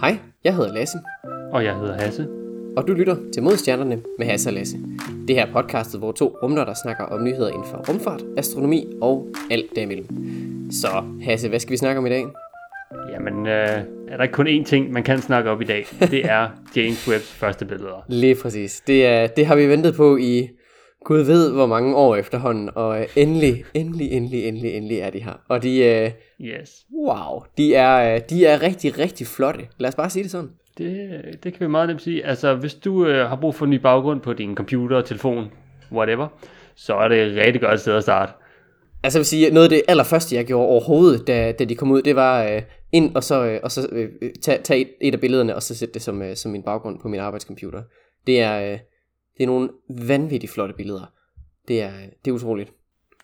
Hej, jeg hedder Lasse, Og jeg hedder Hasse. og du lytter til Modstjernerne med Hasse og Lasse. Det her er podcastet, hvor to rumnørder snakker om nyheder inden for rumfart, astronomi og alt derimellem. Så Hasse, hvad skal vi snakke om i dag? Jamen, øh, er der ikke kun én ting, man kan snakke op i dag? Det er James Webbs første billeder. Lige præcis. Det, er, det har vi ventet på i Gud ved hvor mange år efterhånden, og øh, endelig, endelig, endelig, endelig, endelig er de her. Og de, øh, Yes. wow, de er, øh, de er rigtig, rigtig flotte. Lad os bare sige det sådan. Det, det kan vi meget nemt sige. Altså, hvis du øh, har brug for en ny baggrund på din computer, telefon, whatever, så er det et rigtig godt sted at starte. Altså jeg vil sige, noget af det allerførste, jeg gjorde overhovedet, da, da de kom ud, det var øh, ind og så, øh, og så øh, tage, tage et, et af billederne, og så sætte det som, øh, som min baggrund på min arbejdscomputer. Det er, øh, det er nogle vanvittigt flotte billeder. Det er, det er utroligt.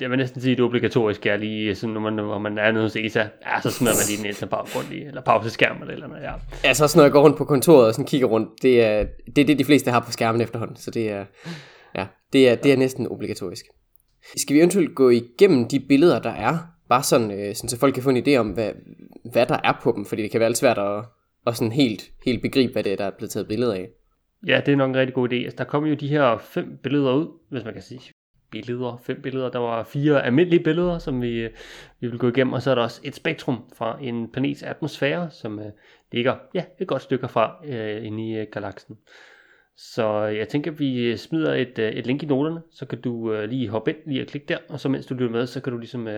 Jeg vil næsten sige, at det er obligatorisk, er lige sådan, når man, når man er nede hos ESA, ja, så smider man lige den ind til baggrund i, eller pauseskærm eller eller andet, ja. Altså også når jeg går rundt på kontoret og sådan kigger rundt, det er det, er det de fleste har på skærmen efterhånden, så det er, ja, det er, det er næsten obligatorisk. Skal vi eventuelt gå igennem de billeder, der er, bare sådan, øh, sådan så folk kan få en idé om, hvad, hvad der er på dem, fordi det kan være lidt svært at, at sådan helt, helt begribe, hvad det er, der er blevet taget billeder af. Ja, det er nok en rigtig god idé. Altså, der kommer jo de her fem billeder ud, hvis man kan sige billeder, fem billeder. Der var fire almindelige billeder, som vi, øh, vi vil gå igennem, og så er der også et spektrum fra en planets atmosfære, som uh, ligger ja, et godt stykke fra uh, inde i uh, galaksen. Så jeg tænker, at vi smider et, uh, et link i noterne, så kan du uh, lige hoppe ind, lige og klikke der, og så mens du lytter med, så kan du ligesom uh,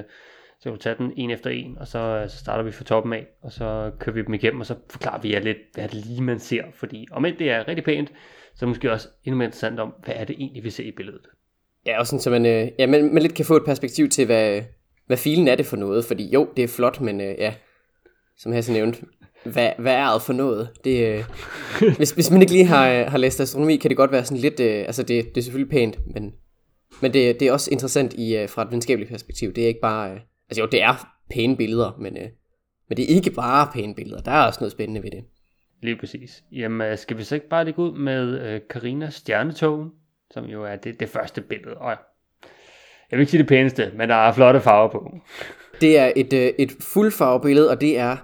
så kan du tage den en efter en, og så, uh, så starter vi fra toppen af, og så kører vi dem igennem, og så forklarer vi jer lidt, hvad det lige man ser, fordi om end det er rigtig pænt, så er det måske også endnu mere interessant om, hvad er det egentlig, vi ser i billedet. Ja, og sådan, så man, øh, ja, man, man lidt kan få et perspektiv til, hvad, hvad filen er det for noget. Fordi jo, det er flot, men øh, ja, som Hasse nævnte, hvad, hvad er det for noget? Det, øh, hvis, hvis man ikke lige har, øh, har læst astronomi, kan det godt være sådan lidt, øh, altså det, det er selvfølgelig pænt, men, men det, det er også interessant i, øh, fra et videnskabeligt perspektiv. Det er ikke bare, øh, altså jo, det er pæne billeder, men, øh, men det er ikke bare pæne billeder. Der er også noget spændende ved det. Lige præcis. Jamen, øh, skal vi så ikke bare lægge ud med øh, Karinas stjernetog, som jo er det, det første billede. Og jeg vil ikke sige det pæneste, men der er flotte farver på. Det er et, øh, et fuldfarvebillede, og det er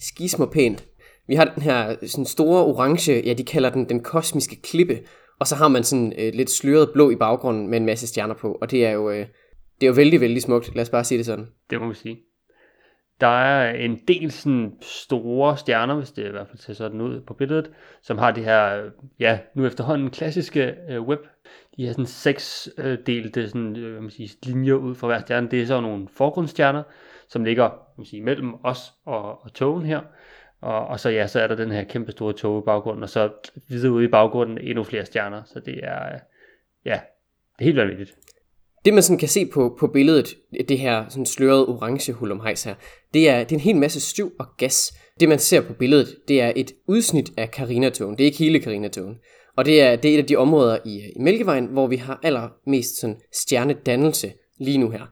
skismo pænt. Vi har den her sådan store orange, ja de kalder den den kosmiske klippe, og så har man sådan øh, lidt sløret blå i baggrunden med en masse stjerner på, og det er jo, øh, det er jo vældig, vældig smukt. Lad os bare sige det sådan. Det må vi sige. Der er en del sådan store stjerner, hvis det i hvert fald ser sådan ud på billedet, som har det her, ja, nu efterhånden klassiske øh, web. De har sådan seks øh, delte sådan, øh, hvad man siger, linjer ud fra hver stjerne. Det er så nogle forgrundsstjerner, som ligger hvad man siger, mellem os og, og togen her. Og, og så ja, så er der den her kæmpe store tog i baggrunden, og så videre ude i baggrunden endnu flere stjerner. Så det er, øh, ja, det er helt vanvittigt. Det man sådan kan se på, på billedet, det her sådan slørede orange hulumhejs her, det er, det er en hel masse støv og gas. Det man ser på billedet, det er et udsnit af Carinatogen. Det er ikke hele Carinatogen. Og det er, det er et af de områder i, i Mælkevejen, hvor vi har allermest sådan stjernedannelse lige nu her.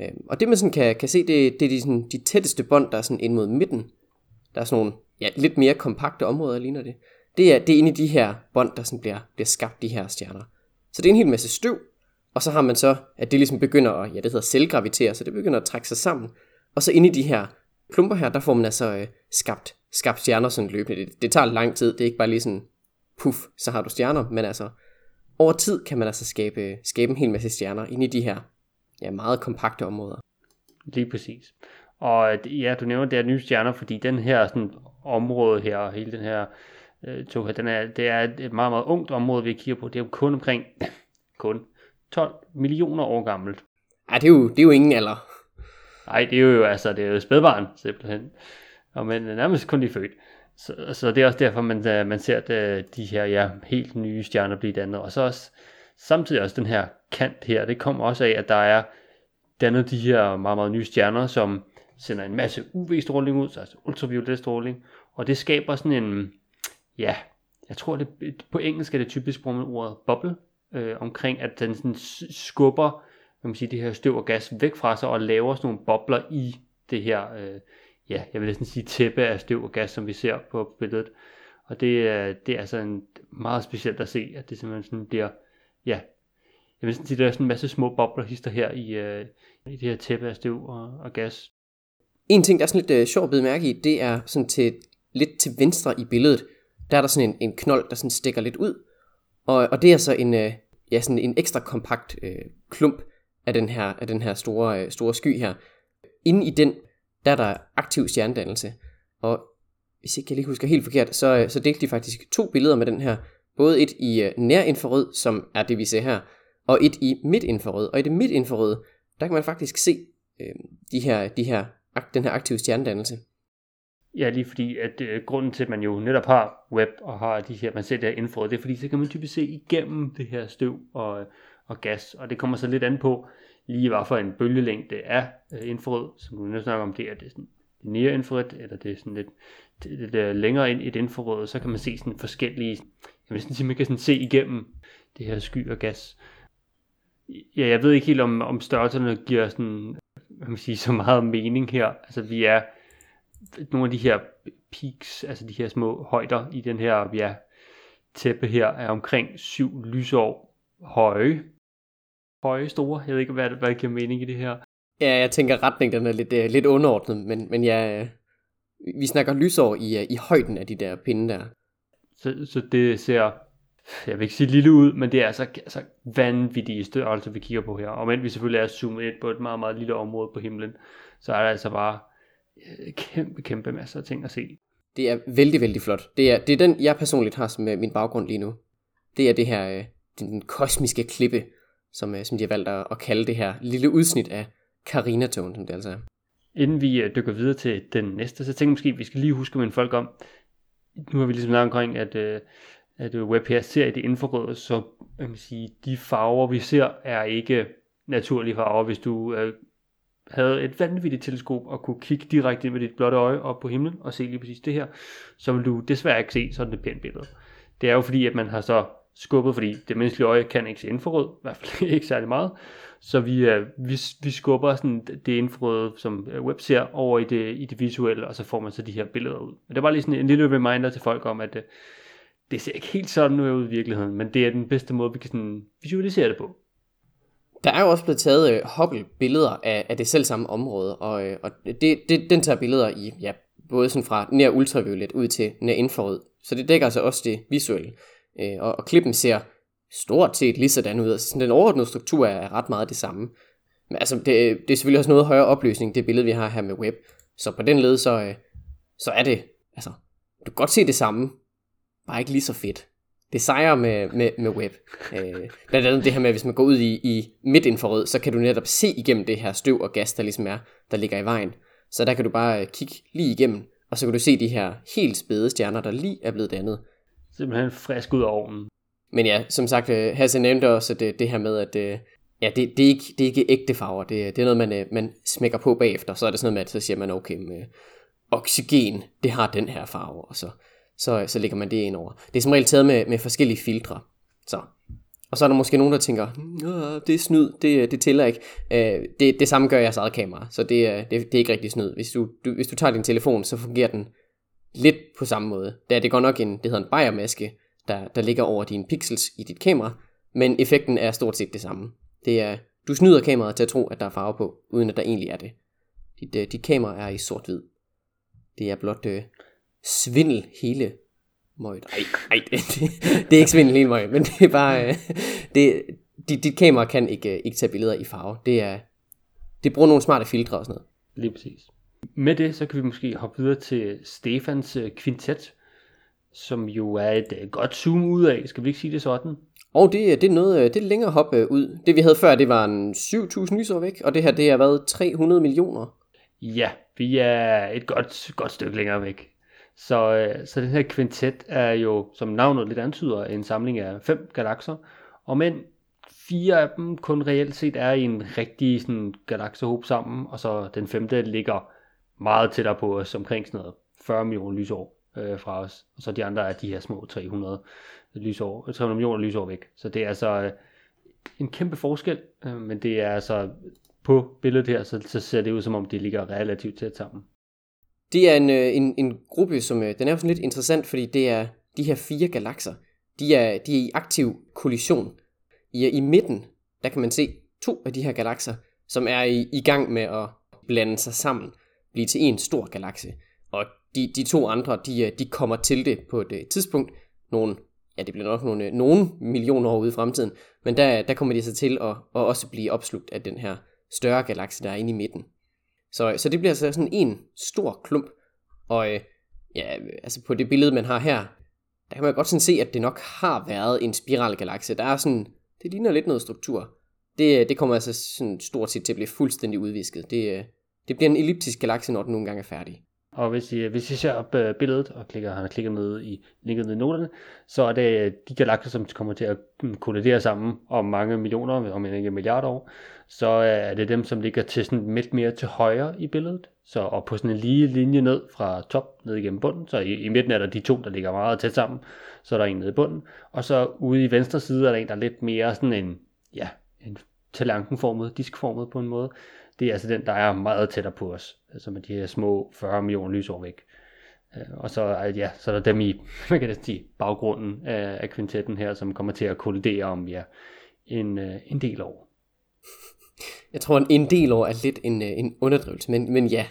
Øhm, og det man sådan kan, kan se, det, det er de, sådan, de tætteste bånd, der er sådan ind mod midten. Der er sådan nogle ja, lidt mere kompakte områder, ligner det. Det er, det er inde i de her bånd, der sådan bliver, bliver skabt, de her stjerner. Så det er en hel masse støv, og så har man så, at det ligesom begynder at, ja det hedder selvgravitere, så det begynder at trække sig sammen. Og så inde i de her klumper her, der får man altså øh, skabt, skabt stjerner sådan løbende. Det, det tager lang tid, det er ikke bare lige sådan, puff, så har du stjerner, men altså, over tid kan man altså skabe, skabe en hel masse stjerner inde i de her ja, meget kompakte områder. Lige præcis. Og øh, ja, du nævner, det her nye stjerner, fordi den her sådan, område her, og hele den her øh, tog her, den er, det er et meget, meget ungt område, vi kigger på. Det er jo kun omkring, kun 12 millioner år gammelt. Ja, det er jo, det er jo ingen alder. Nej, det er jo altså, det er jo spædbarn, simpelthen. Og men nærmest kun lige født. Så, så det er også derfor, man, øh, man ser at, de her ja, helt nye stjerner blive dannet. Og så også samtidig også den her kant her, det kommer også af, at der er dannet de her meget, meget nye stjerner, som sender en masse UV-stråling ud, altså ultraviolet stråling, og det skaber sådan en, ja, jeg tror det, på engelsk er det typisk bruger man ordet bubble, øh, omkring at den sådan skubber, kan man sige, det her støv og gas væk fra sig, og laver sådan nogle bobler i det her, øh, ja, jeg vil næsten sige tæppe af støv og gas, som vi ser på billedet. Og det, det er altså en meget specielt at se, at det simpelthen sådan bliver, ja, jeg vil næsten sige, der er sådan en masse små bobler hister her i, øh, i det her tæppe af støv og, og gas. En ting, der er sådan lidt øh, sjovt at bide mærke i, det er sådan til, lidt til venstre i billedet, der er der sådan en, en knold, der sådan stikker lidt ud, og, og det er så en, øh, ja, sådan en ekstra kompakt øh, klump af den her, af den her store, øh, store sky her. Inde i den, der er der aktiv stjernedannelse, og hvis ikke jeg lige husker helt forkert, så, øh, så delte de faktisk to billeder med den her. Både et i øh, nærinfrarød, som er det vi ser her, og et i midtinfrarød. Og i det midtinfrarøde, der kan man faktisk se øh, de her, de her, den her aktive stjernedannelse. Ja, lige fordi, at øh, grunden til, at man jo netop har web og har de her, man ser det her infrarød, det er fordi, så kan man typisk se igennem det her støv og, og gas, og det kommer så lidt an på, lige hvad for en bølgelængde er øh, infrarød, som du nu snakker om, det er det sådan nære infrarødt, eller det er sådan lidt, det, lidt længere ind i et infrarød, så kan man se sådan forskellige, jeg vil sådan sige, man kan sådan se igennem det her sky og gas. Ja, jeg ved ikke helt om, om størrelserne giver sådan, hvad man sige, så meget mening her. Altså vi er nogle af de her peaks, altså de her små højder i den her, ja, tæppe her, er omkring syv lysår høje. Høje, store. Jeg ved ikke, hvad, hvad det giver mening i det her. Ja, jeg tænker retning, den er lidt, uh, lidt underordnet, men, men ja, vi snakker lysår i, uh, i højden af de der pinde der. Så, så det ser, jeg vil ikke sige lille ud, men det er altså, altså vanvittige størrelser, vi kigger på her. Og men vi selvfølgelig er zoomet ind på et meget, meget lille område på himlen, så er der altså bare uh, kæmpe, kæmpe masser af ting at se. Det er vældig, vældig flot. Det er, det er den, jeg personligt har som min baggrund lige nu. Det er det her, den, den kosmiske klippe, som, som de har valgt at, at kalde det her lille udsnit af Carina Tone, som det altså er. Inden vi øh, dykker videre til den næste, så tænker jeg måske, at vi skal lige huske minde folk om, nu har vi ligesom snakket omkring, at, øh, at øh, web her ser i det infrarøde, så man kan sige, de farver, vi ser, er ikke naturlige farver. Hvis du øh, havde et vanvittigt teleskop og kunne kigge direkte ind med dit blotte øje op på himlen og se lige præcis det her, så vil du desværre ikke se sådan et pænt billede. Det er jo fordi, at man har så skubbet, fordi det menneskelige øje kan ikke se infrarød, i hvert fald ikke særlig meget. Så vi, øh, vi, vi skubber sådan det infrarøde, som øh, web ser, over i det, i det visuelle, og så får man så de her billeder ud. Men det er bare lige sådan en lille reminder til folk om, at øh, det ser ikke helt sådan ud i virkeligheden, men det er den bedste måde, vi kan sådan visualisere det på. Der er jo også blevet taget øh, Hubble-billeder af, af det selv samme område, og, øh, og det, det, den tager billeder i ja, både sådan fra nær ultraviolet ud til nær infrarød. Så det dækker altså også det visuelle. Øh, og, og klippen ser stort set lige sådan ud. Altså, den overordnede struktur er ret meget det samme. Men altså, det, det er selvfølgelig også noget højere opløsning, det billede, vi har her med web. Så på den led, så, øh, så er det, altså, du kan godt se det samme, bare ikke lige så fedt. Det sejrer med, med, med web. Øh, blandt andet det her med, at hvis man går ud i, i midtinfrarød, så kan du netop se igennem det her støv og gas, der ligesom er, der ligger i vejen. Så der kan du bare øh, kigge lige igennem, og så kan du se de her helt spæde stjerner, der lige er blevet dannet. Simpelthen frisk ud af ovnen. Men ja, som sagt, øh, Hasse nævnte også det, det her med, at øh, ja, det, det, er ikke, det er ikke ægte farver. Det, det er noget, man, man smækker på bagefter. Så er det sådan noget med, at så siger man, okay, med oxygen, det har den her farve, og så, så, så lægger man det ind over. Det er som regel taget med, med forskellige filtre. Så. Og så er der måske nogen, der tænker, det er snyd, det, det tæller ikke. Øh, det, det samme gør jeres eget kamera, så det, det, det er ikke rigtig snyd. Hvis du, du, hvis du tager din telefon, så fungerer den lidt på samme måde. Der er det godt nok en, det hedder en bajermaske, der, der ligger over dine pixels i dit kamera, men effekten er stort set det samme. Det er, du snyder kameraet til at tro, at der er farve på, uden at der egentlig er det. Dit, øh, dit kamera er i sort-hvid. Det er blot øh, svindel hele møget. Ej, ej det, det, det, er ikke svindel hele møget, men det er bare... Uh, det, dit, dit kamera kan ikke, uh, ikke tage billeder i farve. Det er... Det bruger nogle smarte filtre og sådan noget. Lige præcis. Med det, så kan vi måske hoppe videre til Stefans uh, kvintet, som jo er et uh, godt zoom ud af, skal vi ikke sige det sådan? Og det, det er noget, øh, det er længere hop ud. Det vi havde før, det var en 7.000 lysår væk, og det her, det har været 300 millioner. Ja, vi er et godt, godt stykke længere væk. Så, øh, så den her kvintet er jo, som navnet lidt antyder, en samling af fem galakser, og men fire af dem kun reelt set er i en rigtig sådan, galaksehob sammen, og så den femte ligger meget tættere på os, omkring sådan noget 40 millioner lysår øh, fra os. Og så de andre er de her små 300, lysår, øh, 300 millioner lysår væk. Så det er altså øh, en kæmpe forskel, øh, men det er altså på billedet her, så, så ser det ud som om de ligger relativt tæt sammen. Det er en, øh, en, en gruppe, som øh, den er sådan lidt interessant, fordi det er de her fire galakser. De er, de er i aktiv kollision. I, I midten, der kan man se to af de her galakser, som er i, i gang med at blande sig sammen, blive til en stor galakse. Og de, de to andre, de, øh, de kommer til det på et tidspunkt, nogle, ja det bliver nok nogle, nogle millioner år ude i fremtiden, men der, der kommer de så til at, at også blive opslugt af den her større galakse, der er inde i midten. Så, øh, så det bliver altså sådan en stor klump, og øh, ja, altså på det billede, man har her, der kan man godt sådan se, at det nok har været en spiralgalakse. Der er sådan, det ligner lidt noget struktur. Det, øh, det kommer altså sådan stort set til at blive fuldstændig udvisket. Det, det bliver en elliptisk galakse, når den nogle gange er færdig. Og hvis I, hvis I ser op øh, billedet, og klikker, han klikker med i linket ned i noterne, så er det øh, de galakser, som kommer til at mm, kollidere sammen om mange millioner, om ikke milliarder år, så øh, er det dem, som ligger til sådan lidt mere til højre i billedet. Så og på sådan en lige linje ned fra top, ned igennem bunden. Så i, i midten er der de to, der ligger meget tæt sammen. Så er der en nede i bunden. Og så ude i venstre side er der en, der er lidt mere sådan en, ja, en talankenformet, diskformet på en måde det er altså den, der er meget tættere på os, altså med de her små 40 millioner lysår væk. Øh, og så, øh, ja, så er der dem i man kan det sige, baggrunden af, af kvintetten her, som kommer til at kollidere om ja, en, øh, en del år. Jeg tror, en del år er lidt en, en underdrivelse, men, men ja.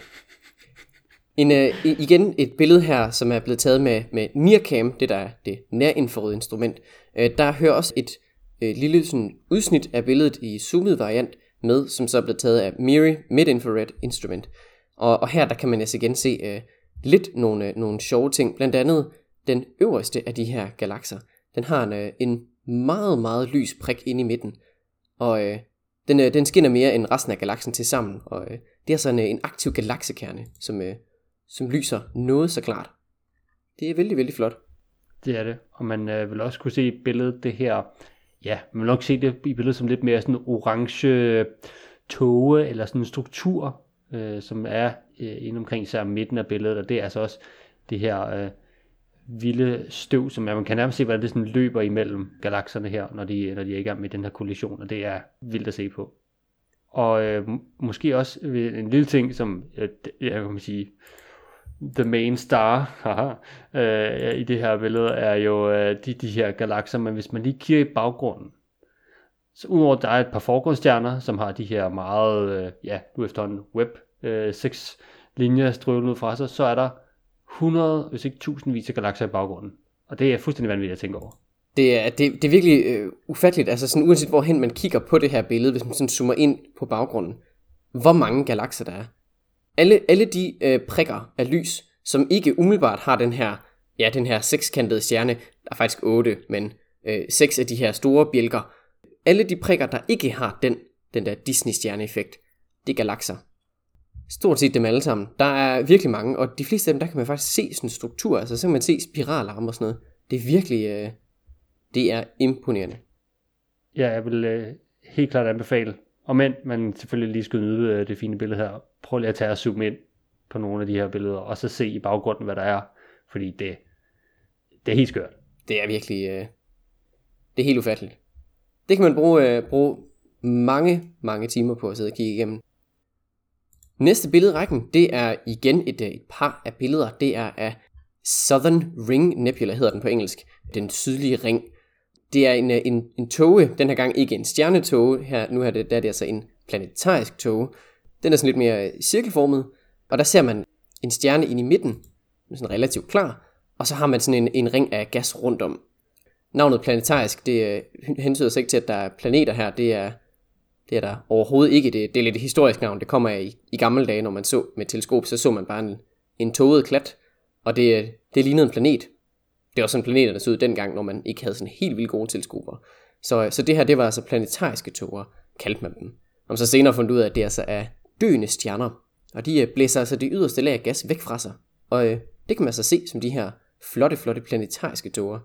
En, igen et billede her, som er blevet taget med, med NIRCam, det der er det nærinfrarøde instrument. Uh, der hører også et uh, lille sådan, udsnit af billedet i zoomet variant, med, som så blev taget af MIRI, Mid-Infrared Instrument. Og, og her der kan man altså igen se øh, lidt nogle, øh, nogle sjove ting, blandt andet den øverste af de her galakser. Den har en, øh, en meget, meget lys prik inde i midten, og øh, den, øh, den skinner mere end resten af galaksen til sammen, og øh, det er sådan øh, en aktiv galaksekerne, som, øh, som lyser noget så klart. Det er vældig, vældig flot. Det er det, og man øh, vil også kunne se i billedet det her ja, man vil nok se det i billedet som lidt mere sådan orange tåge eller sådan en struktur, øh, som er øh, inde omkring især midten af billedet, og det er altså også det her øh, vilde støv, som man kan nærmest se, hvordan det sådan løber imellem galakserne her, når de, når de er i gang med den her kollision, og det er vildt at se på. Og øh, måske også øh, en lille ting, som øh, jeg kan sige, the main star haha, øh, i det her billede er jo øh, de, de her galakser, men hvis man lige kigger i baggrunden, så udover der er et par forgrundsstjerner, som har de her meget, øh, ja, nu efterhånden web øh, 6 linjer strøvlet ud fra sig, så er der 100, hvis ikke tusindvis af galakser i baggrunden. Og det er fuldstændig vanvittigt at tænke over. Det er, det, det er virkelig øh, ufatteligt, altså sådan uanset hvorhen man kigger på det her billede, hvis man sådan zoomer ind på baggrunden, hvor mange galakser der er alle, alle de øh, prikker af lys, som ikke umiddelbart har den her, ja, den her sekskantede stjerne, der er faktisk otte, men øh, seks af de her store bjælker, alle de prikker, der ikke har den, den der Disney-stjerne-effekt, det er galakser. Stort set dem alle sammen. Der er virkelig mange, og de fleste af dem, der kan man faktisk se sådan en struktur, altså så kan man se spiralarm og sådan noget. Det er virkelig, øh, det er imponerende. Ja, jeg vil øh, helt klart anbefale og men man selvfølgelig lige skal nyde øh, det fine billede her, prøv lige at tage og zoome ind på nogle af de her billeder, og så se i baggrunden, hvad der er, fordi det, det er helt skørt. Det er virkelig, øh, det er helt ufatteligt. Det kan man bruge, øh, bruge mange, mange timer på at sidde og kigge igennem. Næste billede rækken, det er igen et, øh, et par af billeder. Det er af Southern Ring Nebula, hedder den på engelsk. Den sydlige ring. Det er en, øh, en, en tåge, den her gang ikke en stjernetåge, her, nu er det, der er det altså en planetarisk tåge. Den er sådan lidt mere øh, cirkelformet, og der ser man en stjerne ind i midten, sådan relativt klar, og så har man sådan en, en ring af gas rundt om. Navnet planetarisk, det øh, hentyder sig ikke til, at der er planeter her, det er, det er der overhovedet ikke. Det, det er lidt et historisk navn, det kommer af i, i gamle dage, når man så med teleskop, så så man bare en, en tåget klat, og det, øh, det lignede en planet. Det var sådan planeterne så ud dengang, når man ikke havde sådan helt vildt gode teleskoper. Så, så det her, det var altså planetariske tåger, kaldte man dem. Om så senere fundet ud af, at det altså er døende stjerner. Og de øh, blæser altså det yderste lag af gas væk fra sig. Og øh, det kan man altså se som de her flotte, flotte planetariske tåger.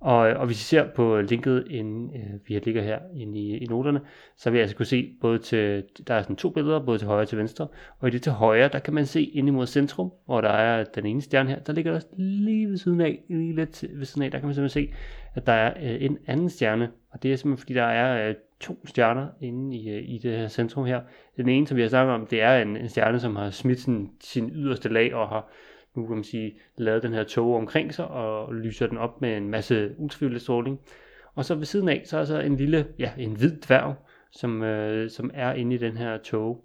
Og, øh, og hvis I ser på linket, inden øh, vi ligger her inde i, i noterne, så vil I altså kunne se både til, der er sådan to billeder, både til højre og til venstre, og i det til højre, der kan man se ind imod centrum, hvor der er den ene stjerne her, der ligger der lige ved siden af, lige lidt ved siden af, der kan man simpelthen se, at der er øh, en anden stjerne, og det er simpelthen fordi, der er øh, to stjerner inde i, øh, i det her centrum her. Den ene, som vi har snakket om, det er en, en stjerne, som har smidt sin, sin yderste lag og har nu kan man sige, lavet den her tog omkring sig og lyser den op med en masse ultraviolet stråling. Og så ved siden af, så er så en lille, ja, en hvid dværg, som, øh, som er inde i den her tog.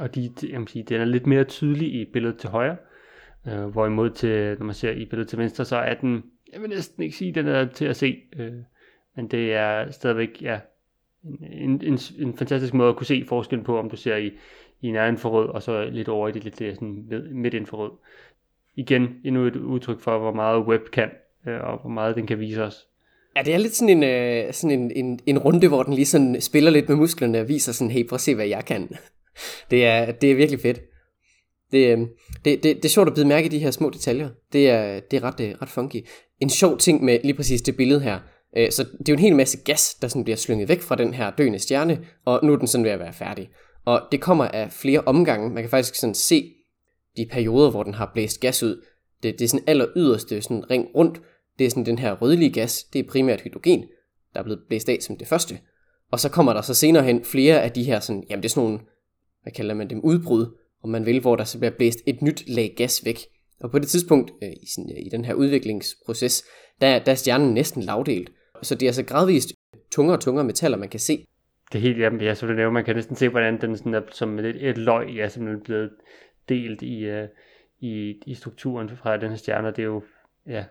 Og de, jeg sige, den er lidt mere tydelig i billedet til højre, øh, hvorimod til, når man ser i billedet til venstre, så er den, jeg vil næsten ikke sige, den er til at se, øh, men det er stadigvæk, ja, en, en, en fantastisk måde at kunne se forskellen på, om du ser i, i nærinfrarød, forrød, og så lidt over i det lidt sådan midt infrarød. Igen, endnu et udtryk for, hvor meget web kan, øh, og hvor meget den kan vise os. Ja, det er lidt sådan en, øh, sådan en, en, en runde, hvor den lige sådan spiller lidt med musklerne og viser sådan, hey, prøv at se, hvad jeg kan. det, er, det er virkelig fedt. Det, øh, det, det, det er sjovt at bide mærke i de her små detaljer. Det er, det er ret, øh, ret funky. En sjov ting med lige præcis det billede her, Øh, så det er jo en hel masse gas, der sådan bliver slynget væk fra den her døende stjerne, og nu er den sådan ved at være færdig. Og det kommer af flere omgange. Man kan faktisk sådan se de perioder, hvor den har blæst gas ud. Det, det er sådan aller yderste sådan ring rundt. Det er sådan den her rødlige gas, det er primært hydrogen, der er blevet blæst af som det første. Og så kommer der så senere hen flere af de her sådan, jamen det er sådan nogle, hvad kalder man dem, udbrud, om man vil, hvor der så bliver blæst et nyt lag gas væk. Og på det tidspunkt øh, i, sådan, øh, i den her udviklingsproces, der, der er stjernen næsten lavdelt. Så det er altså gradvist tungere og tungere metaller, man kan se. Det er helt, jamen, ja, som du nævner, man kan næsten se, hvordan den sådan er som et, et løg, ja, simpelthen blevet delt i, uh, i, i strukturen fra den her stjerne, det er jo, ja,